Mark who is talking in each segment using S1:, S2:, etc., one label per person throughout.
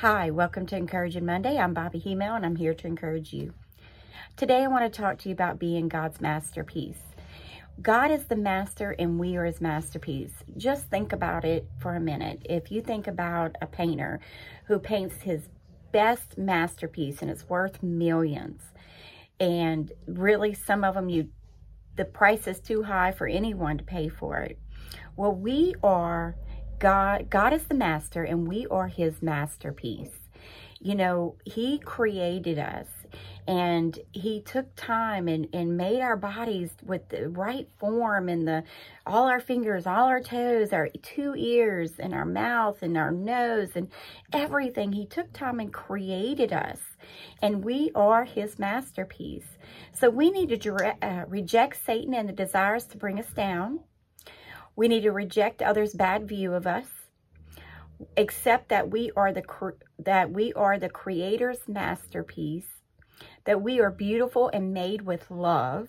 S1: Hi, welcome to Encouraging Monday. I'm Bobby Hemel and I'm here to encourage you. Today I want to talk to you about being God's masterpiece. God is the master and we are his masterpiece. Just think about it for a minute. If you think about a painter who paints his best masterpiece and it's worth millions, and really some of them you the price is too high for anyone to pay for it. Well, we are God, God is the master and we are his masterpiece. You know, he created us and he took time and, and made our bodies with the right form and the all our fingers, all our toes, our two ears and our mouth and our nose and everything. He took time and created us and we are his masterpiece. So we need to uh, reject Satan and the desires to bring us down we need to reject others' bad view of us, accept that we are the that we are the creator's masterpiece, that we are beautiful and made with love,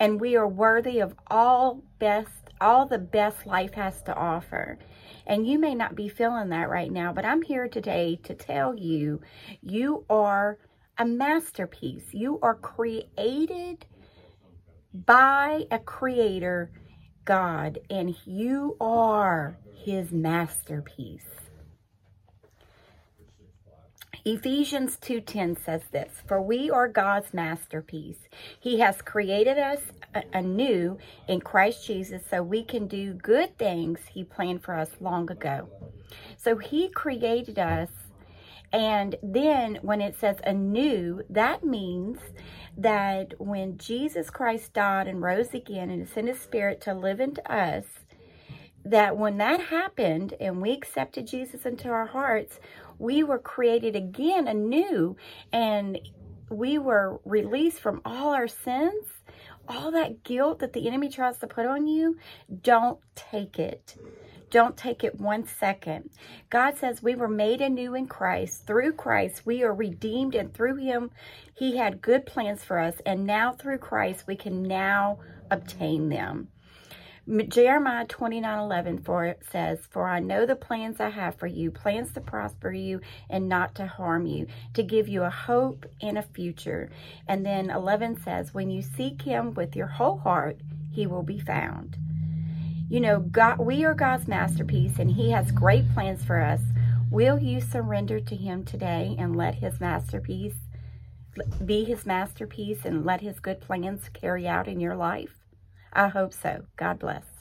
S1: and we are worthy of all best all the best life has to offer. And you may not be feeling that right now, but I'm here today to tell you you are a masterpiece. You are created by a creator God, and you are his masterpiece. Ephesians 2.10 says this, For we are God's masterpiece. He has created us anew in Christ Jesus so we can do good things he planned for us long ago. So he created us and then when it says anew, that means that when Jesus Christ died and rose again and sent his spirit to live into us, that when that happened and we accepted Jesus into our hearts, we were created again anew and we were released from all our sins, all that guilt that the enemy tries to put on you. Don't take it. Don't take it one second. God says we were made anew in Christ. Through Christ, we are redeemed, and through Him, He had good plans for us. And now, through Christ, we can now obtain them. Jeremiah 29 11 for it says, For I know the plans I have for you, plans to prosper you and not to harm you, to give you a hope and a future. And then 11 says, When you seek him with your whole heart, he will be found. You know, God, we are God's masterpiece and he has great plans for us. Will you surrender to him today and let his masterpiece be his masterpiece and let his good plans carry out in your life? I hope so. God bless.